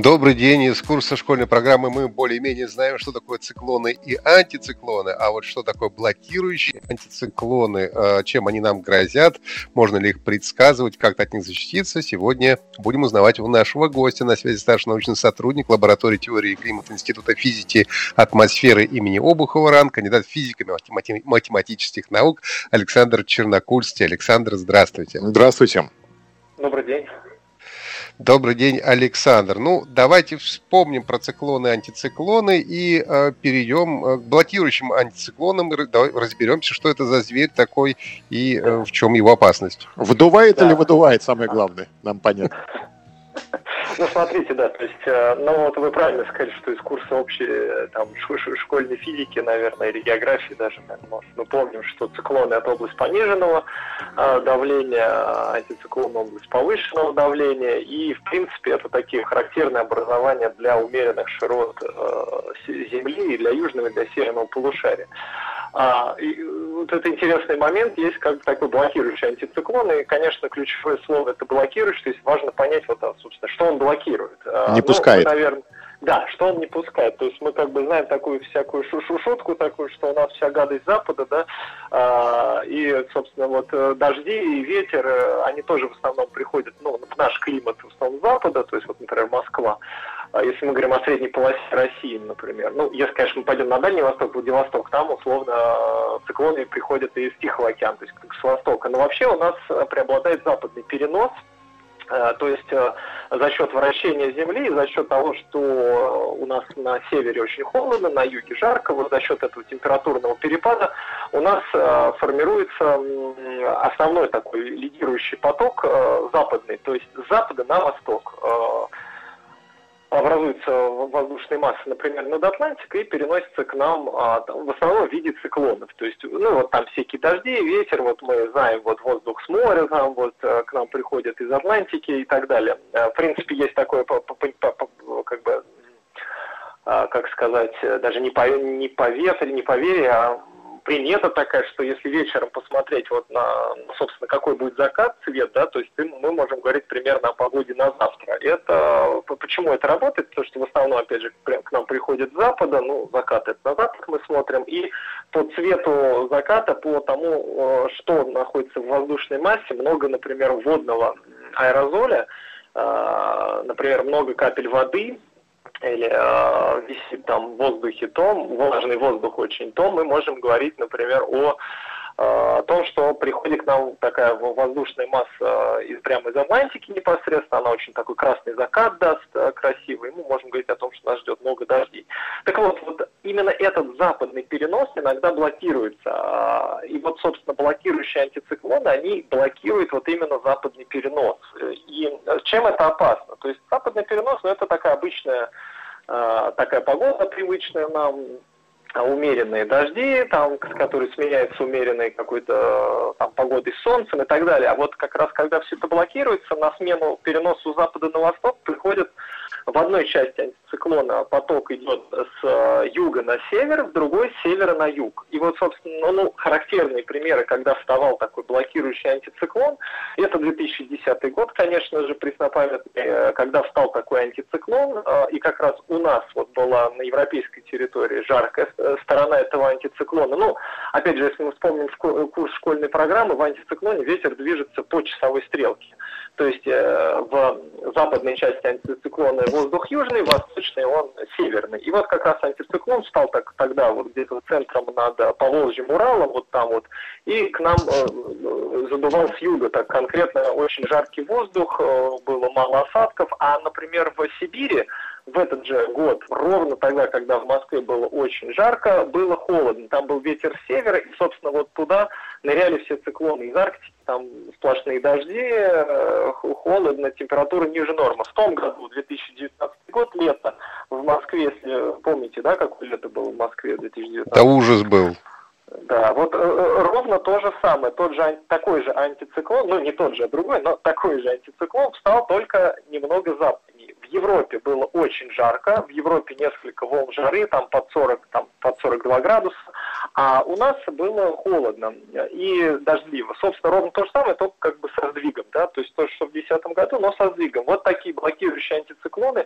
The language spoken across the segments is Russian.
Добрый день. Из курса школьной программы мы более-менее знаем, что такое циклоны и антициклоны. А вот что такое блокирующие антициклоны, э, чем они нам грозят, можно ли их предсказывать, как от них защититься, сегодня будем узнавать у нашего гостя. На связи старший научный сотрудник лаборатории теории климата Института физики атмосферы имени Обухова РАН, кандидат физико-математических наук Александр Чернокульский. Александр, здравствуйте. Здравствуйте. Добрый день. Добрый день, Александр. Ну, давайте вспомним про циклоны и антициклоны и э, перейдем э, к блокирующим антициклонам. Давай разберемся, что это за зверь такой и э, в чем его опасность. Вдувает да. или выдувает, самое главное, нам понятно. Ну, смотрите, да, то есть, э, ну, вот вы правильно сказали, что из курса общей, э, там, школьной физики, наверное, или географии даже, может, мы помним, что циклоны – это область пониженного э, давления, а антициклон – область повышенного давления, и, в принципе, это такие характерные образования для умеренных широт Земли и для южного, и для северного полушария. А, и вот это интересный момент, есть как бы такой блокирующий антициклон, и, конечно, ключевое слово это блокирующий, то есть важно понять, вот, собственно, что он блокирует. А, не ну, пускает. Наверное, да, что он не пускает. То есть мы как бы знаем такую всякую шутку такую, что у нас вся гадость Запада, да, а, и, собственно, вот э, дожди и ветер, э, они тоже в основном приходят, ну, в наш климат в основном Запада, то есть вот, например, Москва. А если мы говорим о средней полосе России, например, ну, если, конечно, мы пойдем на Дальний Восток, Владивосток, там, условно, циклоны приходят из Тихого океана, то есть с востока. Но вообще у нас преобладает западный перенос, э, то есть э, за счет вращения Земли, за счет того, что у нас на севере очень холодно, на юге жарко, вот за счет этого температурного перепада у нас э, формируется основной такой лидирующий поток западный, то есть с запада на восток образуется воздушная масса, например, над Атлантикой и переносится к нам а, там, в основном в виде циклонов. То есть, ну, вот там всякие дожди, ветер, вот мы знаем, вот воздух с моря там вот э, к нам приходит из Атлантики и так далее. Э, в принципе, есть такое, как бы, а, как сказать, даже не по, не по ветру, не по вере, а примета такая, что если вечером посмотреть вот на, собственно, какой будет закат, цвет, да, то есть мы можем говорить примерно о погоде на завтра. Это, почему это работает? Потому что в основном, опять же, к нам приходит с запада, ну, закат это на запад мы смотрим, и по цвету заката, по тому, э, что находится в воздушной массе, много, например, водного аэрозоля, э, например, много капель воды, или э, висит там в воздухе том, влажный воздух очень том, мы можем говорить, например, о о том, что приходит к нам такая воздушная масса из, прямо из Атлантики непосредственно, она очень такой красный закат даст э, красивый, мы можем говорить о том, что нас ждет много дождей. Так вот, вот именно этот западный перенос иногда блокируется. И вот, собственно, блокирующие антициклоны, они блокируют вот именно западный перенос. И чем это опасно? То есть западный перенос, ну, это такая обычная э, такая погода привычная нам, умеренные дожди, там, которые сменяются умеренной какой-то там, погодой с солнцем и так далее. А вот как раз когда все это блокируется, на смену переносу запада на восток приходит в одной части антициклона поток идет с э, юга на север, в другой с севера на юг. И вот, собственно, ну, характерные примеры, когда вставал такой блокирующий антициклон, это 2010 год, конечно же, преснопамятный, э, когда встал такой антициклон, э, и как раз у нас вот была на европейской территории жаркая сторона этого антициклона. Ну, опять же, если мы вспомним курс школьной программы, в антициклоне ветер движется по часовой стрелке. То есть в западной части антициклона воздух южный, восточный он северный. И вот как раз антициклон стал так, тогда вот где-то центром над Поволжьем Уралом, вот там вот, и к нам э, задувал с юга, так конкретно очень жаркий воздух, э, было мало осадков, а, например, в Сибири в этот же год, ровно тогда, когда в Москве было очень жарко, было холодно. Там был ветер с севера, и, собственно, вот туда ныряли все циклоны из Арктики, там сплошные дожди, э, холодно, температура ниже нормы. В том году, 2019 год, лето, в Москве, если помните, да, какое лето было в Москве в 2019? Да ужас был. Да, вот э, э, ровно то же самое, тот же такой же антициклон, ну не тот же, а другой, но такой же антициклон стал только немного западнее. В Европе было очень жарко, в Европе несколько волн жары, там под 40, там под 42 градуса, а у нас было холодно и дождливо. Собственно, ровно то же самое, только как бы со сдвигом, да, то есть то, что в 2010 году, но со сдвигом. Вот такие блокирующие антициклоны,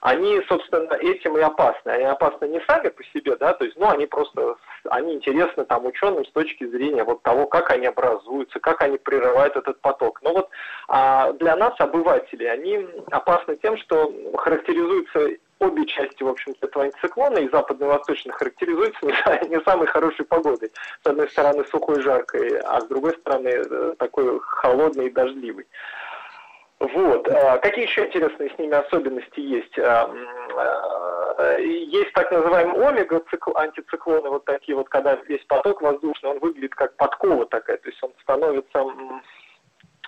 они, собственно, этим и опасны. Они опасны не сами по себе, да, то есть, ну, они просто, они интересны там ученым с точки зрения вот того, как они образуются, как они прерывают этот поток. Но вот а для нас, обывателей, они опасны тем, что характеризуются обе части, в общем-то, этого антициклона, и западный и характеризуются не, не самой хорошей погодой. С одной стороны, сухой, жаркой, а с другой стороны, э, такой холодный и дождливый. Вот. А какие еще интересные с ними особенности есть? А, а, есть так называемый омега антициклоны, вот такие вот, когда весь поток воздушный, он выглядит как подкова такая, то есть он становится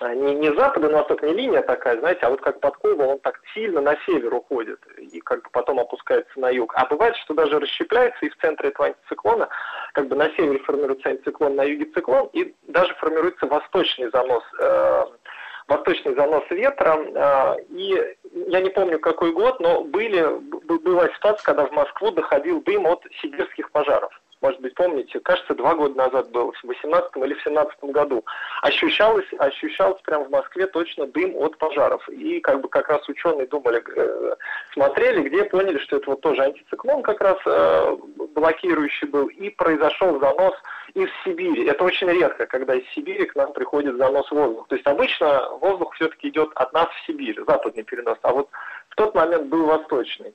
не, не запада на восток, не линия такая, знаете, а вот как подкова, он так сильно на север уходит и как бы потом опускается на юг. А бывает, что даже расщепляется и в центре этого антициклона, как бы на севере формируется антициклон, на юге циклон, и даже формируется восточный занос э, восточный занос ветра. А, и я не помню, какой год, но были, была ситуация, когда в Москву доходил дым от сибирских пожаров может быть, помните, кажется, два года назад был, в 18 или в 17 году, ощущалось, ощущался прямо в Москве точно дым от пожаров. И как бы как раз ученые думали, э, смотрели, где поняли, что это вот тоже антициклон как раз э, блокирующий был, и произошел занос из Сибири. Это очень редко, когда из Сибири к нам приходит занос воздуха. То есть обычно воздух все-таки идет от нас в Сибирь, западный перенос, а вот в тот момент был восточный.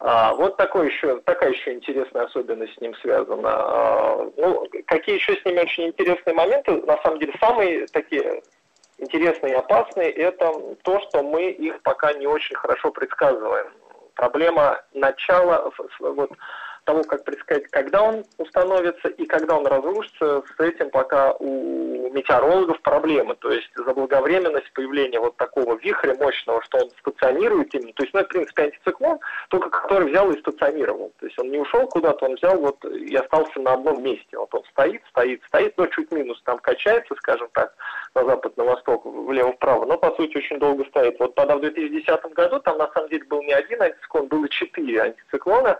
А, вот такой еще, такая еще интересная особенность с ним связана. А, ну, какие еще с ними очень интересные моменты, на самом деле, самые такие интересные и опасные, это то, что мы их пока не очень хорошо предсказываем. Проблема начала, вот, того, как предсказать, когда он установится и когда он разрушится, с этим пока у метеорологов проблемы. То есть заблаговременность появления вот такого вихря мощного, что он стационирует именно. То есть, ну, это, в принципе, антициклон, только который взял и стационировал. То есть он не ушел куда-то, он взял вот и остался на одном месте. Вот он стоит, стоит, стоит, но чуть минус там качается, скажем так, на запад, на восток, влево-вправо, но по сути очень долго стоит. Вот тогда в 2010 году там на самом деле был не один антициклон, было четыре антициклона,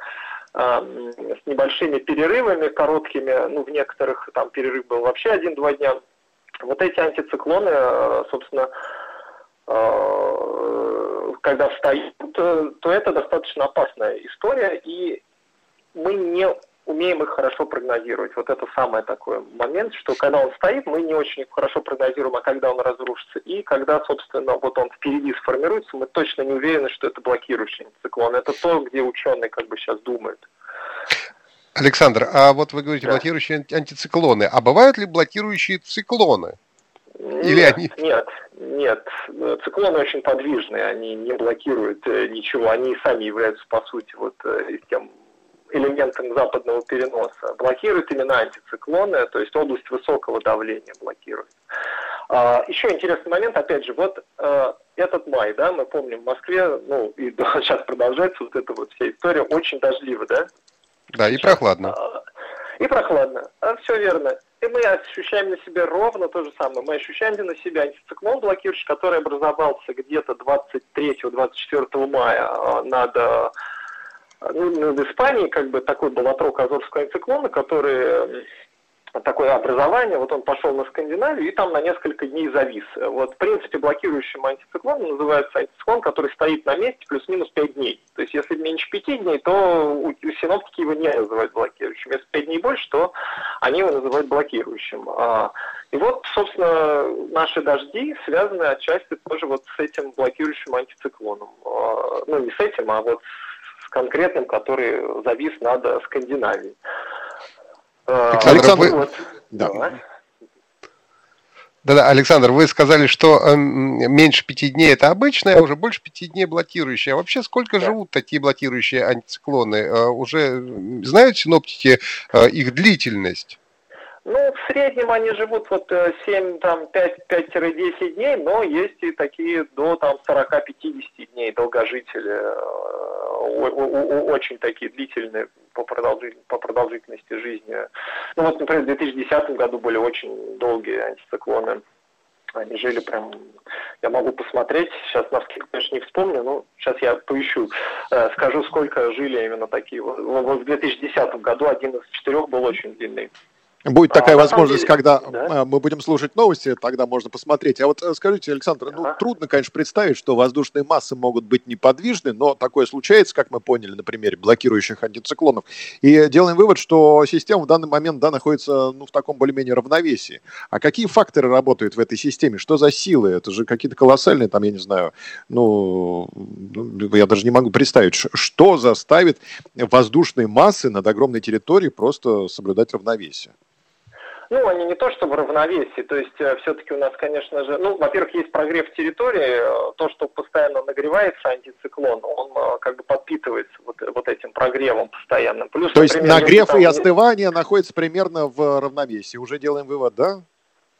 с небольшими перерывами короткими, ну, в некоторых там перерыв был вообще один-два дня. Вот эти антициклоны, э, собственно, э, когда встают, то это достаточно опасная история, и мы не умеем их хорошо прогнозировать. Вот это самый такой момент, что когда он стоит, мы не очень хорошо прогнозируем, а когда он разрушится. И когда, собственно, вот он впереди сформируется, мы точно не уверены, что это блокирующий циклон. Это то, где ученые как бы сейчас думают. Александр, а вот вы говорите да. блокирующие антициклоны, а бывают ли блокирующие циклоны? Или нет, они... нет, нет. Циклоны очень подвижные, они не блокируют э, ничего, они сами являются, по сути, вот э, тем элементом западного переноса. Блокируют именно антициклоны, то есть область высокого давления блокирует. А, еще интересный момент, опять же, вот э, этот май, да, мы помним, в Москве, ну, и сейчас продолжается вот эта вот вся история, очень дождливо, да? Да, и прохладно. А, и прохладно. А, все верно. И мы ощущаем на себе ровно то же самое. Мы ощущаем на себя антициклон блокирующий, который образовался где-то 23-24 мая над ну, над Испанией, как бы такой был отрок Азовского антициклона, который такое образование, вот он пошел на Скандинавию и там на несколько дней завис. Вот, в принципе, блокирующим антициклоном называется антициклон, который стоит на месте плюс-минус 5 дней. То есть, если меньше 5 дней, то у, у синоптики его не называют блокирующим. Если 5 дней больше, то они его называют блокирующим. А, и вот, собственно, наши дожди связаны отчасти тоже вот с этим блокирующим антициклоном. А, ну, не с этим, а вот с конкретным, который завис над Скандинавией. Александр, вы... Вот. Да. Да-да, Александр, вы сказали, что меньше пяти дней это обычное, а уже больше пяти дней блокирующие. А вообще сколько да. живут такие блокирующие антициклоны? Э, уже знают синоптики э, их длительность? Ну, в среднем они живут вот 7, э, там, 5-10 дней, но есть и такие до там 40-50 дней долгожители, э, очень такие длительные по, продолжитель, по продолжительности жизни. Ну вот, например, в 2010 году были очень долгие антициклоны. Они жили прям, я могу посмотреть, сейчас на скидку, конечно, не вспомню, но сейчас я поищу, э, скажу, сколько жили именно такие. Вот в 2010 году один из четырех был очень длинный. Будет такая а, возможность, деле, когда да? мы будем слушать новости, тогда можно посмотреть. А вот э, скажите, Александр, ну трудно, конечно, представить, что воздушные массы могут быть неподвижны, но такое случается, как мы поняли на примере блокирующих антициклонов. И делаем вывод, что система в данный момент да, находится ну, в таком более-менее равновесии. А какие факторы работают в этой системе? Что за силы? Это же какие-то колоссальные, там, я не знаю, ну, ну я даже не могу представить, что заставит воздушные массы над огромной территорией просто соблюдать равновесие. Ну, они не то чтобы равновесие, то есть э, все-таки у нас, конечно же, ну, во-первых, есть прогрев территории, э, то, что постоянно нагревается антициклон, он э, как бы подпитывается вот, вот этим прогревом постоянно. Плюс, то есть нагрев там... и остывание находятся примерно в равновесии, уже делаем вывод, да?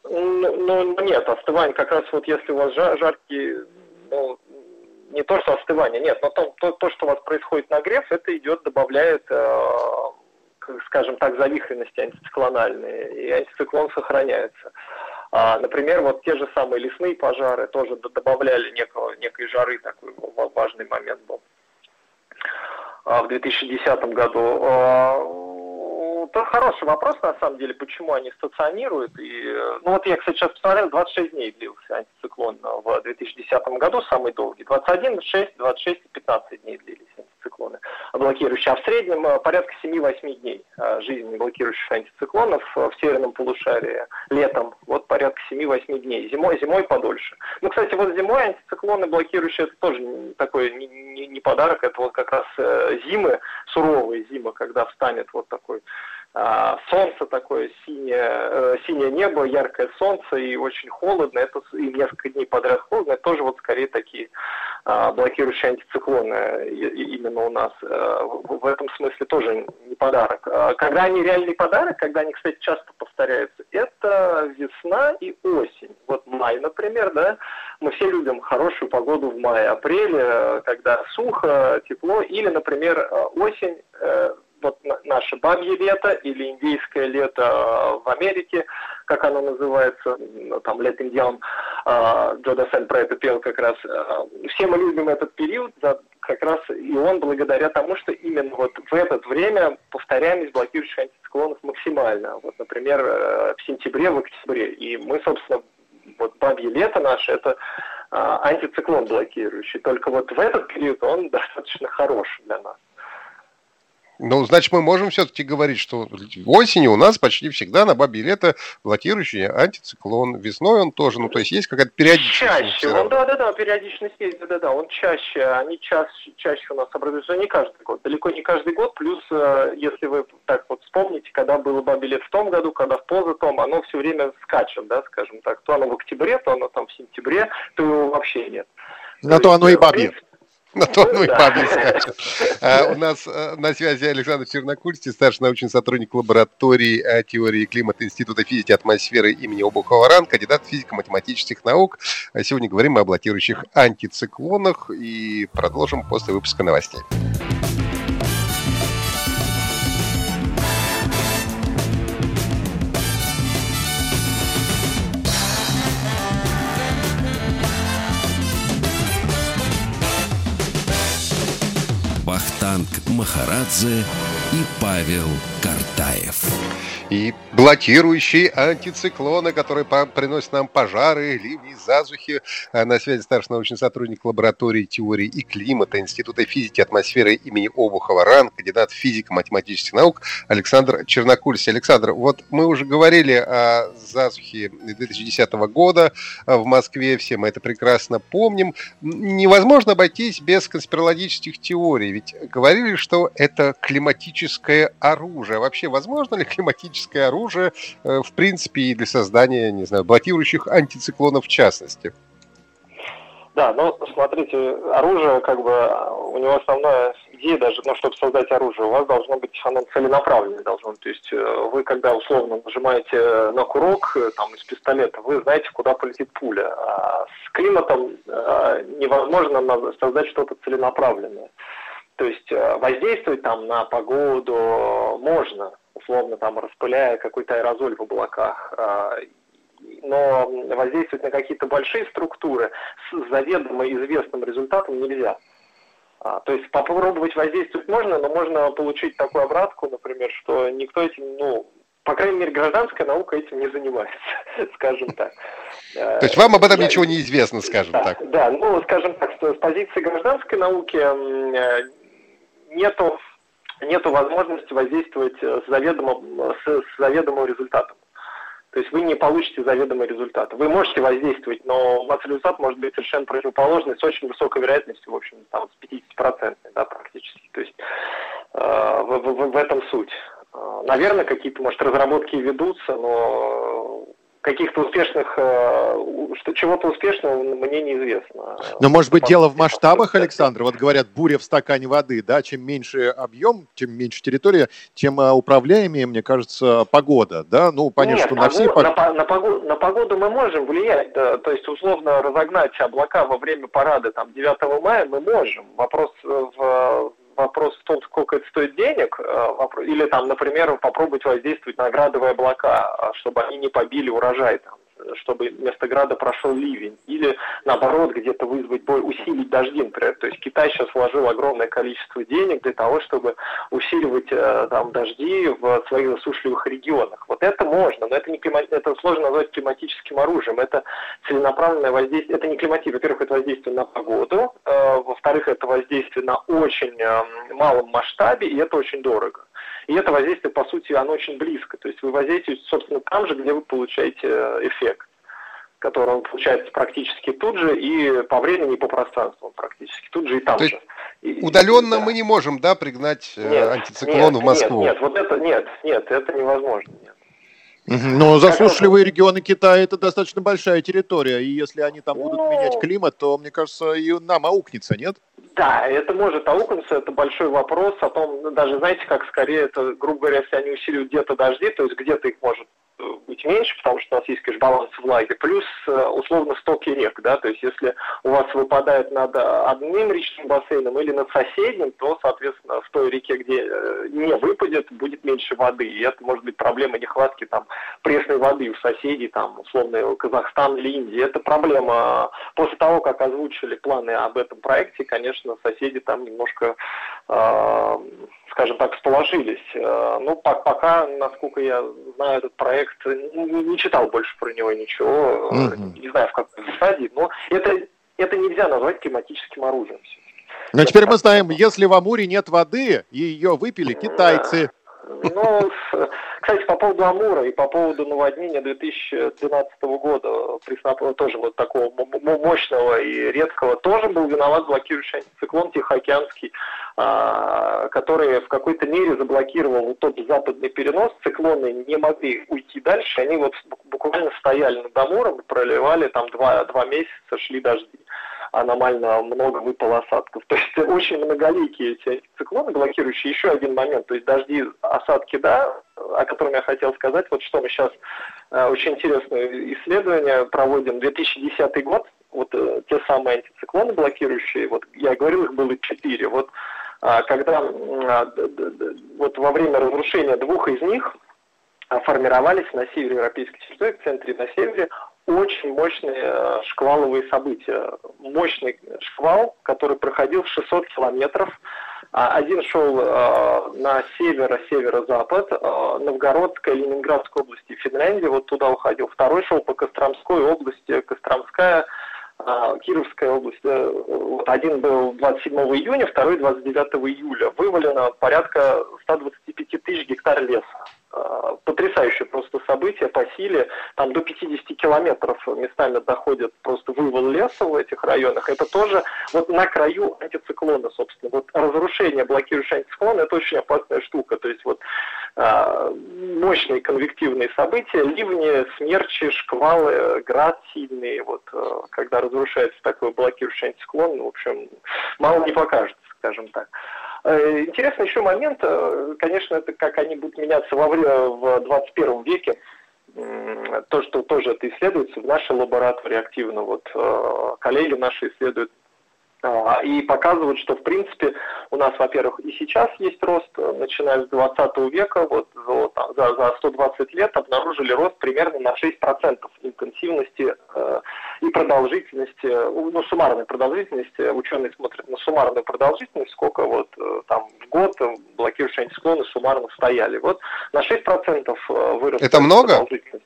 Ну, ну нет, остывание как раз вот если у вас жар, жаркий, ну, не то, что остывание, нет, но то, то, то, что у вас происходит нагрев, это идет, добавляет э, скажем так, завихренности антициклональные, и антициклон сохраняется. А, например, вот те же самые лесные пожары тоже добавляли некого, некой жары, такой важный момент был а, в 2010 году. Это хороший вопрос, на самом деле, почему они стационируют. И, ну вот я, кстати, сейчас посмотрел, 26 дней длился антициклон в 2010 году, самый долгий. 21, 6, 26 и 15 дней длились антициклоны блокирующие. А в среднем э, порядка 7-8 дней э, жизни блокирующих антициклонов в северном полушарии летом. Вот порядка 7-8 дней. Зимой, зимой подольше. Ну, кстати, вот зимой антициклоны блокирующие, это тоже такой не, не, не подарок, это вот как раз э, зимы, суровые зимы, когда встанет вот такой солнце такое синее, э, синее небо, яркое солнце и очень холодно, это и несколько дней подряд холодно, это тоже вот скорее такие а, блокирующие антициклоны именно у нас. Э, в этом смысле тоже не подарок. А когда они реальный подарок, когда они, кстати, часто повторяются, это весна и осень. Вот май, например, да, мы все любим хорошую погоду в мае, апреле, когда сухо, тепло, или, например, э, осень, вот наше бабье лето или индейское лето э, в Америке, как оно называется, ну, там лет индиан, э, Джо Дассен про это пел как раз. Э, все мы любим этот период, как раз и он благодаря тому, что именно вот в это время повторяемость блокирующих антициклонов максимально. Вот, например, в сентябре, в октябре. И мы, собственно, вот бабье лето наше, это антициклон блокирующий. Только вот в этот период он достаточно хорош для нас. Ну, значит, мы можем все-таки говорить, что осенью у нас почти всегда на бабе лето блокирующий антициклон. Весной он тоже, ну, то есть есть какая-то периодичность. Чаще, он, да, да, да, периодичность есть, да, да, да, он чаще, они чаще, чаще у нас образуются не каждый год, далеко не каждый год, плюс, э, если вы так вот вспомните, когда было бабе лет в том году, когда в позатом, оно все время скачет, да, скажем так, то оно в октябре, то оно там в сентябре, то его вообще нет. На то, оно и бабье. На то ну и паблик а, У нас э, на связи Александр Чернокульский, старший научный сотрудник лаборатории э, теории климата Института физики и атмосферы имени Обухова-Ран, кандидат физико-математических наук. А сегодня говорим о блокирующих антициклонах и продолжим после выпуска новостей. Вахтанг Махарадзе и Павел Картаев. И блокирующие антициклоны, которые приносят нам пожары, ливни, засухи. А на связи старший научный сотрудник лаборатории теории и климата Института физики атмосферы имени Обухова РАН, кандидат физико-математических наук Александр Чернокульский. Александр, вот мы уже говорили о засухе 2010 года в Москве, все мы это прекрасно помним. Невозможно обойтись без конспирологических теорий, ведь говорили, что это климатическое оружие. Вообще, возможно ли климатическое оружие, э, в принципе, и для создания, не знаю, блокирующих антициклонов в частности? Да, ну, смотрите, оружие, как бы, у него основное идея даже, ну, чтобы создать оружие, у вас должно быть оно целенаправленное должно То есть э, вы, когда условно нажимаете на курок э, там, из пистолета, вы знаете, куда полетит пуля. А с климатом э, невозможно создать что-то целенаправленное. То есть воздействовать там на погоду можно, условно там распыляя какой-то аэрозоль в облаках, но воздействовать на какие-то большие структуры с заведомо известным результатом нельзя. А, то есть попробовать воздействовать можно, но можно получить такую обратку, например, что никто этим, ну, по крайней мере, гражданская наука этим не занимается, скажем так. То есть вам об этом ничего не известно, скажем да, так? Да, ну, скажем так, с позиции гражданской науки э, нету, нету возможности воздействовать с заведомым, с, с заведомым результатом. То есть вы не получите заведомый результат. Вы можете воздействовать, но у вас результат может быть совершенно противоположный, с очень высокой вероятностью, в общем, там, с 50% да, практически. То есть э, в, в, в этом суть. Э, наверное, какие-то, может, разработки ведутся, но каких-то успешных, э, что чего-то успешного мне неизвестно. Но может быть дело в масштабах, Александр? Вот говорят, буря в стакане воды, да, чем меньше объем, чем меньше территория, тем э, управляемее, мне кажется, погода, да? Ну, понятно, Нет, что на все... На, на, погоду, на погоду мы можем влиять, да, то есть условно разогнать облака во время парада там 9 мая мы можем. Вопрос в вопрос в том, сколько это стоит денег, э, или там, например, попробовать воздействовать на градовые облака, а, чтобы они не побили урожай там чтобы вместо града прошел ливень. Или, наоборот, где-то вызвать бой, усилить дожди, например. То есть Китай сейчас вложил огромное количество денег для того, чтобы усиливать э, там, дожди в своих засушливых регионах. Вот это можно, но это, не климат, это сложно назвать климатическим оружием. Это целенаправленное воздействие. Это не климатик. Во-первых, это воздействие на погоду. Э, во-вторых, это воздействие на очень э, малом масштабе, и это очень дорого. И это воздействие, по сути, оно очень близко. То есть вы воздействуете, собственно, там же, где вы получаете э, эффект который он получается практически тут же и по времени, и по пространству практически тут же и там То же. И, удаленно да. мы не можем, да, пригнать э, нет, антициклон нет, в Москву? Нет, нет, вот это нет, нет, это невозможно. Нет. Но засушливые регионы Китая это достаточно большая территория, и если они там будут ну, менять климат, то, мне кажется, и нам аукнется, нет? Да, это может аукнуться, это большой вопрос. О том, ну, даже знаете, как скорее это, грубо говоря, если они усиливают где-то дожди, то есть где-то их может быть меньше, потому что у нас есть, конечно, баланс влаги, плюс э, условно стоки рек, да, то есть если у вас выпадает над одним речным бассейном или над соседним, то, соответственно, в той реке, где э, не выпадет, будет меньше воды, и это может быть проблема нехватки там пресной воды у соседей, там, условно, Казахстан или Индия. Это проблема. После того, как озвучили планы об этом проекте, конечно, соседи там немножко э, скажем так, всположились. Э, ну, пока, насколько я знаю этот проект, не читал больше про него ничего, mm-hmm. не знаю в какой стадии, но это, это нельзя назвать климатическим оружием. Но теперь мы знаем, если в Амуре нет воды, и ее выпили китайцы. Ну, кстати, по поводу Амура и по поводу наводнения 2012 года, Преснопа тоже вот такого мощного и редкого, тоже был виноват блокирующий антициклон Тихоокеанский, а, который в какой-то мере заблокировал тот западный перенос. Циклоны не могли уйти дальше, они вот буквально стояли над Амуром, проливали там два, два месяца, шли дожди аномально много выпало осадков. То есть очень многоликие эти циклоны блокирующие. Еще один момент, то есть дожди, осадки, да, о котором я хотел сказать, вот что мы сейчас э, очень интересное исследование проводим. 2010 год, вот э, те самые антициклоны блокирующие, вот я говорил, их было четыре. Вот э, когда вот во время разрушения двух из них формировались на севере европейской территории, в центре на севере, очень мощные э, шкваловые события. Мощный шквал, который проходил 600 километров. А, один шел э, на северо-северо-запад, э, Новгородская, Ленинградская области, Финляндии, вот туда уходил. Второй шел по Костромской области, Костромская, Кировская область. Вот один был 27 июня, второй 29 июля. Вывалено порядка 125 тысяч гектар леса. Э, потрясающее просто событие по силе. Там до 50 километров местами доходит просто вывал леса в этих районах. Это тоже вот на краю антициклона, собственно. Вот разрушение блокирующего антициклона – это очень опасная штука. То есть вот мощные конвективные события, ливни, смерчи, шквалы, град сильный. Вот э, когда разрушается такой блокирующий антициклон, в общем, мало не покажется, скажем так. Э, интересный еще момент, э, конечно, это как они будут меняться во время, в 21 веке. То, что тоже это исследуется в нашей лаборатории активно. Вот э, коллеги наши исследуют и показывают, что в принципе у нас, во-первых, и сейчас есть рост, начиная с 20 века, вот за, за 120 лет обнаружили рост примерно на 6% интенсивности э, и продолжительности, ну, суммарной продолжительности, ученые смотрят на суммарную продолжительность, сколько вот э, там в год блокирующие антициклоны суммарно стояли. Вот на 6% э, вырос Это много? продолжительность.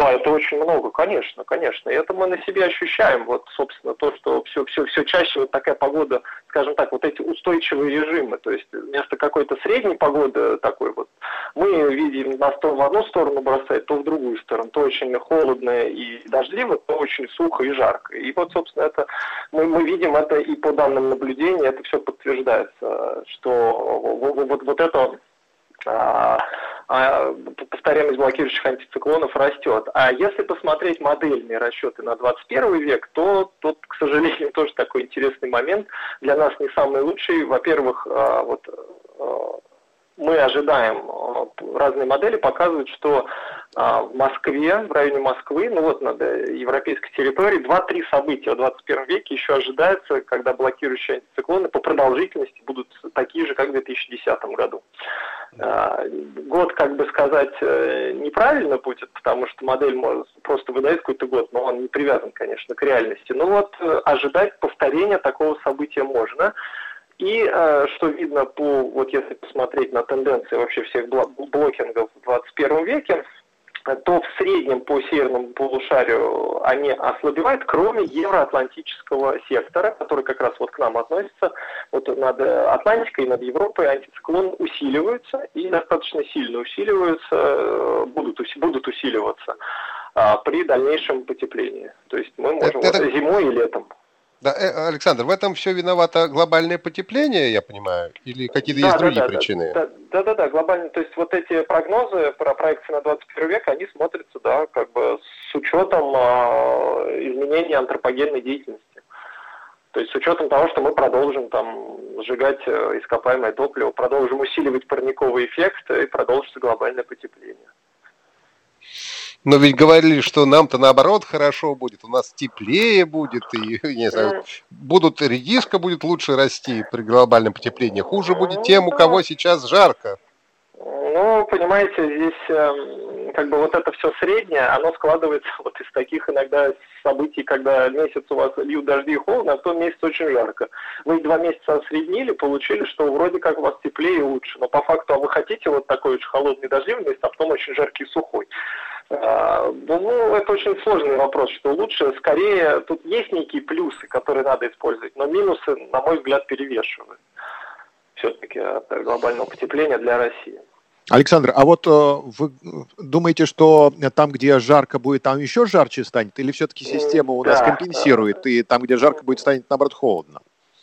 Да, это очень много, конечно, конечно. И это мы на себе ощущаем, вот, собственно, то, что все, все, все чаще вот такая погода, скажем так, вот эти устойчивые режимы, то есть вместо какой-то средней погоды такой вот, мы видим на сто, в одну сторону бросает, то в другую сторону, то очень холодно и дождливо, то очень сухо и жарко. И вот, собственно, это мы, мы видим это и по данным наблюдения, это все подтверждается, что вот, вот, вот это а, повторяемость блокирующих антициклонов растет. А если посмотреть модельные расчеты на 21 век, то тут, к сожалению, тоже такой интересный момент. Для нас не самый лучший. Во-первых, а, вот мы ожидаем, разные модели показывают, что в Москве, в районе Москвы, ну вот над европейской территорией, 2-3 события в 21 веке еще ожидается, когда блокирующие антициклоны по продолжительности будут такие же, как в 2010 году. А, год, как бы сказать, э, неправильно будет, потому что модель может просто выдает какой-то год, но он не привязан, конечно, к реальности. Но вот э, ожидать повторения такого события можно. И э, что видно по, вот если посмотреть на тенденции вообще всех блокингов в 21 веке, то в среднем по северному полушарию они ослабевают, кроме евроатлантического сектора, который как раз вот к нам относится. Вот над Атлантикой и над Европой антициклон усиливаются и достаточно сильно усиливаются, э, будут, будут усиливаться а, при дальнейшем потеплении. То есть мы можем это, вот, зимой и летом. Да, э, Александр, в этом все виновато глобальное потепление, я понимаю, или какие-то да, есть да, другие да, причины? Да, да, да, да, глобально. То есть вот эти прогнозы про проекции на 21 век, они смотрятся, да, как бы с учетом э, изменения антропогенной деятельности. То есть с учетом того, что мы продолжим там сжигать э, ископаемое топливо, продолжим усиливать парниковый эффект и продолжится глобальное потепление. Но ведь говорили, что нам-то наоборот хорошо будет, у нас теплее будет, и не знаю, будут редиска будет лучше расти при глобальном потеплении. Хуже будет тем, у кого сейчас жарко. Ну, понимаете, здесь э, как бы вот это все среднее, оно складывается вот из таких иногда событий, когда месяц у вас льют дожди и холодно, а в том месяц очень жарко. Вы два месяца осреднили, получили, что вроде как у вас теплее и лучше, но по факту, а вы хотите вот такой очень холодный дождливый месяц, а потом очень жаркий и сухой. А, ну, это очень сложный вопрос, что лучше, скорее, тут есть некие плюсы, которые надо использовать, но минусы, на мой взгляд, перевешивают все-таки от глобального потепления для России. Александр, а вот э, вы думаете, что там, где жарко будет, там еще жарче станет? Или все-таки система у нас да, компенсирует, и там, где жарко будет, станет, наоборот, холодно?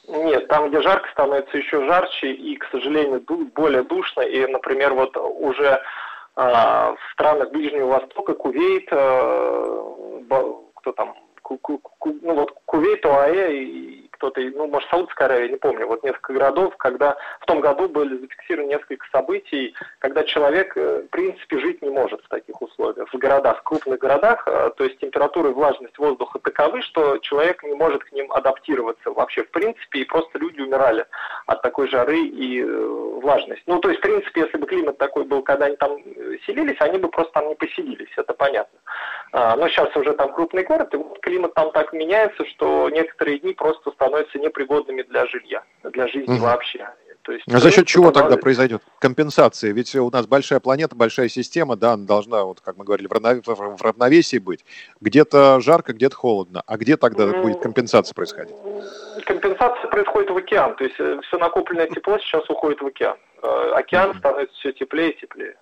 Нет, там, где жарко, становится еще жарче, и, к сожалению, более душно. И, например, вот уже а, в странах Ближнего Востока, Кувейт, э, кто там, ну вот Кувейт, ОАЭ и кто-то, ну, может, Саудовская Аравия, не помню, вот несколько городов, когда в том году были зафиксированы несколько событий, когда человек, э, в принципе, жить не может в таких условиях. В городах, в крупных городах, э, то есть температура и влажность воздуха таковы, что человек не может к ним адаптироваться вообще, в принципе, и просто люди умирали от такой жары и э, влажности. Ну, то есть, в принципе, если бы климат такой был, когда они там селились, они бы просто там не поселились, это понятно. А, но сейчас уже там крупный город, и вот климат там так меняется, что некоторые дни просто становятся непригодными для жилья, для жизни угу. вообще. То есть, а за счет чего тогда произойдет компенсация? Ведь у нас большая планета, большая система, да, она должна, вот как мы говорили, в равновесии быть. Где-то жарко, где-то холодно. А где тогда будет компенсация происходить? Компенсация происходит в океан. То есть э, все накопленное тепло сейчас уходит в океан. Э, океан mm-hmm. становится все теплее и теплее.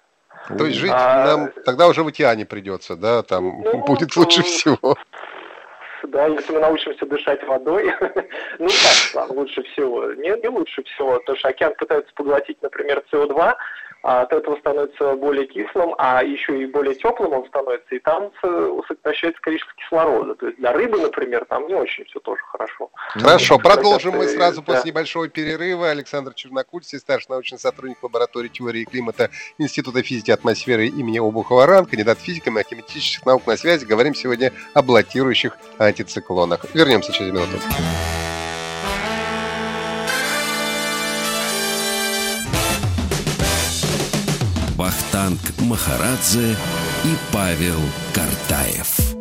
То есть жить а, нам тогда уже в океане придется, да, там ну, будет лучше всего да, если мы научимся дышать водой, ну как там лучше всего? Не, не лучше всего, потому что океан пытается поглотить, например, СО2, а от этого становится более кислым, а еще и более теплым он становится, и там сокращается количество кислорода. То есть для рыбы, например, там не очень все тоже хорошо. Хорошо, продолжим мы сразу да. после небольшого перерыва. Александр Чернокульский, старший научный сотрудник лаборатории теории климата Института физики атмосферы имени Обухова-Ран, кандидат физико-математических наук на связи. Говорим сегодня о блокирующих антициклонах. Вернемся через минуту. Вахтанг Махарадзе и Павел Картаев.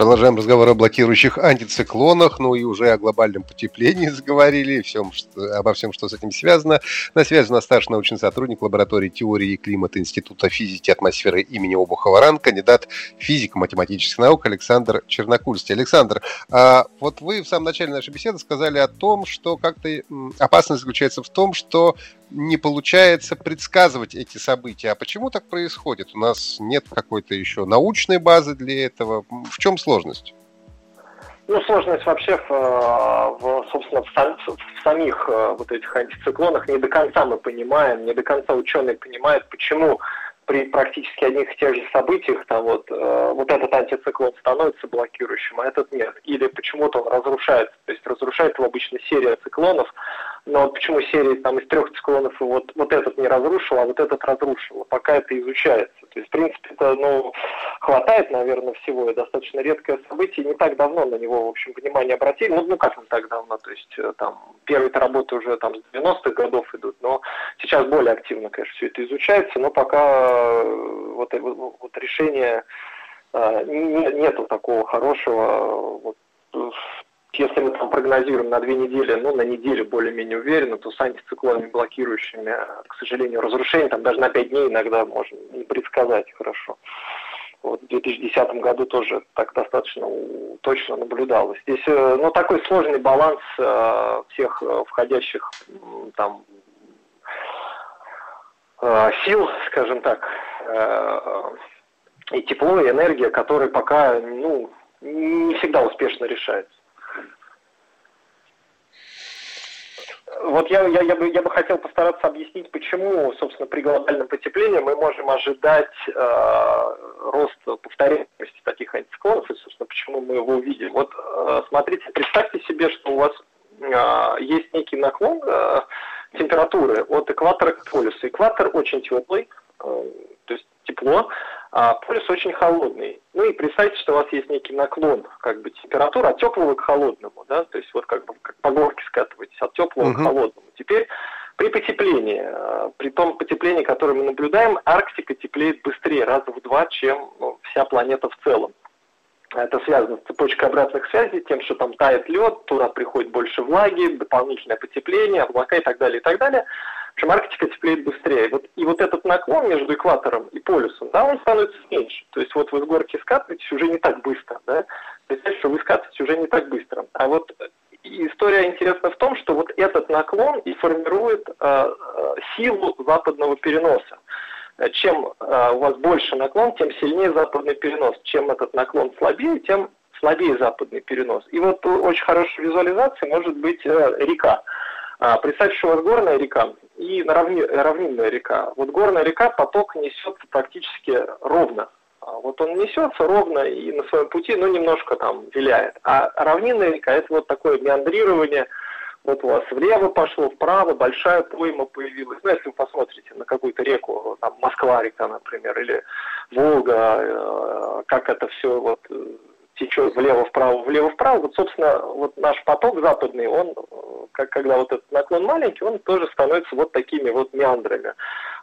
Продолжаем разговор о блокирующих антициклонах, ну и уже о глобальном потеплении заговорили, всем, что, обо всем, что с этим связано. На связи у нас старший научный сотрудник лаборатории теории и климата Института физики и атмосферы имени Обухова-Ран, кандидат физико-математических наук Александр Чернокульский. Александр, а вот вы в самом начале нашей беседы сказали о том, что как-то опасность заключается в том, что не получается предсказывать эти события. А почему так происходит? У нас нет какой-то еще научной базы для этого. В чем сложность? Ну, сложность вообще, в, в, собственно, в, в самих э, вот этих антициклонах не до конца мы понимаем, не до конца ученые понимают, почему при практически одних и тех же событиях там вот, э, вот этот антициклон становится блокирующим, а этот нет. Или почему-то он разрушается. То есть разрушает его обычно серия циклонов, но вот почему серия там из трех циклонов вот, вот этот не разрушил, а вот этот разрушил, пока это изучается. То есть, в принципе, это, ну, хватает, наверное, всего, и достаточно редкое событие, не так давно на него, в общем, внимание обратили, ну, ну как не так давно, то есть, э, там, первые-то работы уже там с 90-х годов идут, но сейчас более активно, конечно, все это изучается, но пока э, вот, вот, вот решение э, нету такого хорошего, вот, если мы там прогнозируем на две недели, ну, на неделю более-менее уверенно, то с антициклонами блокирующими, к сожалению, разрушение там даже на пять дней иногда можно не предсказать хорошо. Вот в 2010 году тоже так достаточно точно наблюдалось. Здесь э, ну, такой сложный баланс э, всех э, входящих там сил, скажем так, и тепло, и энергия, которые пока ну, не всегда успешно решаются. Вот я, я, я, бы, я бы хотел постараться объяснить, почему, собственно, при глобальном потеплении мы можем ожидать э, роста повторяемости таких антициклонов, и, собственно, почему мы его увидим. Вот э, смотрите, представьте себе, что у вас э, есть некий наклон э, температуры от экватора к полюсу. Экватор очень теплый, э, то есть тепло, а полюс очень холодный. Ну и представьте, что у вас есть некий наклон как бы температуры от теплого к холодному, да, то есть вот как бы по горке скатываетесь от теплого uh-huh. к холодному. Теперь при потеплении, а, при том потеплении, которое мы наблюдаем, Арктика теплеет быстрее, раза в два, чем ну, вся планета в целом. Это связано с цепочкой обратных связей, тем, что там тает лед, туда приходит больше влаги, дополнительное потепление, облака и так далее, и так далее. В общем, Арктика теплеет быстрее. Вот, и вот этот наклон между экватором и полюсом, да, он становится меньше. То есть вот вы с горки скатываетесь уже не так быстро, да. Представьте, что вы скатываетесь уже не так быстро. А вот история интересна в том, что вот этот наклон и формирует э, э силу западного переноса чем э, у вас больше наклон, тем сильнее западный перенос. Чем этот наклон слабее, тем слабее западный перенос. И вот очень хорошая визуализация может быть э, река. А, представьте, что у вас горная река и равни, равнинная река. Вот горная река поток несется практически ровно. А вот он несется ровно и на своем пути, но немножко там виляет. А равнинная река это вот такое меандрирование, вот у вас влево пошло, вправо, большая пойма появилась. Ну, если вы посмотрите на какую-то реку, там Москва-река, например, или Волга, э, как это все вот э, течет влево-вправо, влево-вправо. Вот, собственно, вот наш поток западный, он, э, как, когда вот этот наклон маленький, он тоже становится вот такими вот меандрами.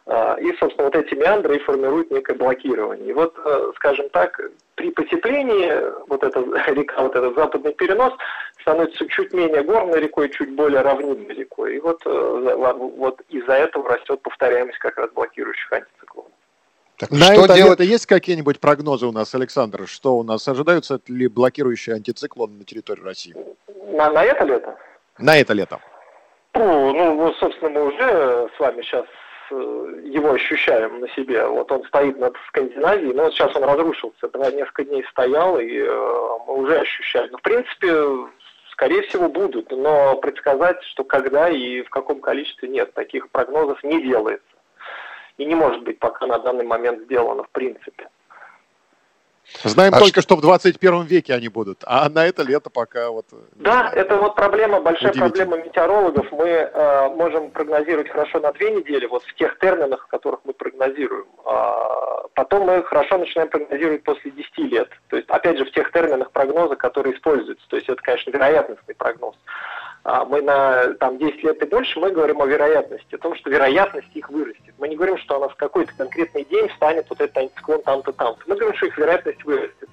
И, собственно, вот эти меандры и формируют некое блокирование. И вот, скажем так, при потеплении вот эта река, вот этот западный перенос становится чуть менее горной рекой, чуть более равнинной рекой. И вот, э, вот из-за этого растет повторяемость как раз блокирующих антициклонов. Так, на что это делать? есть какие-нибудь прогнозы у нас, Александр? Что у нас ожидаются ли блокирующие антициклоны на территории России? На, на это лето? На это лето. Ну, собственно, мы уже с вами сейчас Э, его ощущаем на себе. Вот он стоит над Скандинавией, но вот сейчас он разрушился, два несколько дней стоял, и э, мы уже ощущаем. Ну, в принципе, скорее всего, будут, но предсказать, что когда и в каком количестве нет, таких прогнозов не делается. и не может быть пока на данный момент сделано в принципе. Знаем а только, что... что в 21 веке они будут, а на это лето пока вот... Да, это вот проблема, большая проблема метеорологов. Мы э, можем прогнозировать хорошо на две недели, вот в тех терминах, в которых мы прогнозируем. А потом мы хорошо начинаем прогнозировать после 10 лет. То есть, опять же, в тех терминах прогноза, которые используются. То есть, это, конечно, вероятностный прогноз. А мы на там, 10 лет и больше, мы говорим о вероятности, о том, что вероятность их вырастет. Мы не говорим, что она в какой-то конкретный день станет вот этот антициклон там-то, там-то. Мы говорим, что их вероятность вырастет.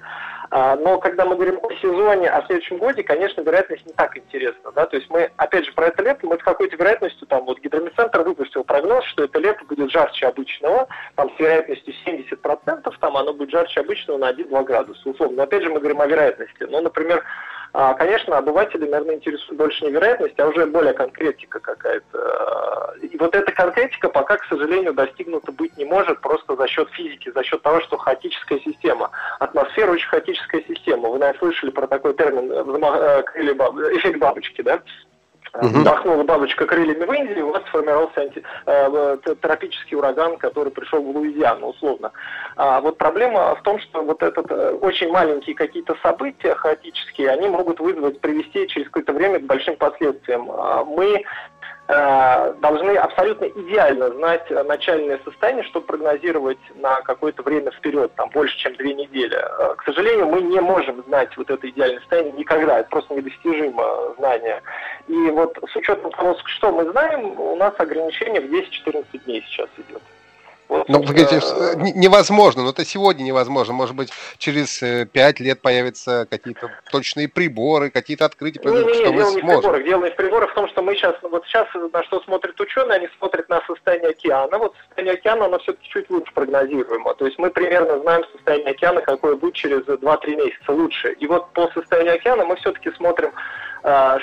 А, но когда мы говорим о сезоне, о следующем годе, конечно, вероятность не так интересна. Да? То есть мы, опять же, про это лето, мы с какой-то вероятностью, там, вот гидромедцентр выпустил прогноз, что это лето будет жарче обычного, там, с вероятностью 70%, там оно будет жарче обычного на 1-2 градуса, условно. Но опять же мы говорим о вероятности. Но, например, а, конечно, обыватели, наверное, интересует больше не вероятность, а уже более конкретика какая-то. И вот эта конкретика пока, к сожалению, достигнута быть не может просто за счет физики, за счет того, что хаотическая система. Атмосфера очень хаотическая система. Вы, наверное, слышали про такой термин э, эффект бабочки, да? Махнула бабочка крыльями в Индии, у вас сформировался анти, э, тропический ураган, который пришел в Луизиану, условно. А вот проблема в том, что вот этот э, очень маленькие какие-то события хаотические, они могут вызвать, привести через какое-то время к большим последствиям. А мы должны абсолютно идеально знать начальное состояние, чтобы прогнозировать на какое-то время вперед, там больше, чем две недели. Э, к сожалению, мы не можем знать вот это идеальное состояние никогда, это просто недостижимо знание. И вот с учетом того, что мы знаем, у нас ограничение в 10-14 дней сейчас идет. Вот, ну, вы говорите, э, невозможно, но это сегодня невозможно. Может быть, через э, пять лет появятся какие-то точные приборы, какие-то открытия, не, не, что дело не в приборах. Дело не в приборах, в том, что мы сейчас, вот сейчас на что смотрят ученые, они смотрят на состояние океана. Вот состояние океана, оно все-таки чуть лучше прогнозируемо. То есть мы примерно знаем состояние океана, какое будет через 2-3 месяца лучше. И вот по состоянию океана мы все-таки смотрим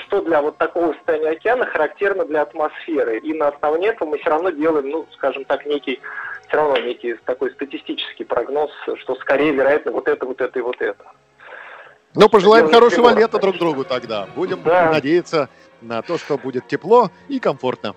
что для вот такого состояния океана характерно для атмосферы. И на основании этого мы все равно делаем, ну, скажем так, некий все равно некий такой статистический прогноз, что скорее вероятно вот это, вот это и вот это. Ну, пожелаем хорошего лета друг другу тогда. Будем да. надеяться на то, что будет тепло и комфортно.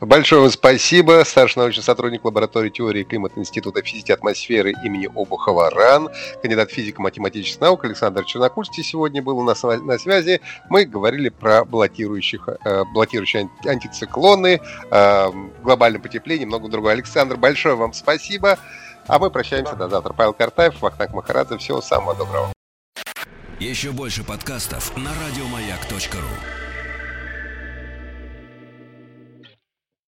Большое вам спасибо. Старший научный сотрудник лаборатории теории климата Института физики атмосферы имени Обухова РАН, кандидат физико-математических наук Александр Чернокульский сегодня был у нас на связи. Мы говорили про блокирующих, э, блокирующие антициклоны, э, глобальное потепление и много другого. Александр, большое вам спасибо. А мы прощаемся до завтра. Павел Картаев, Вахтанг Махарадзе. Всего самого доброго. Еще больше подкастов на радиомаяк.ру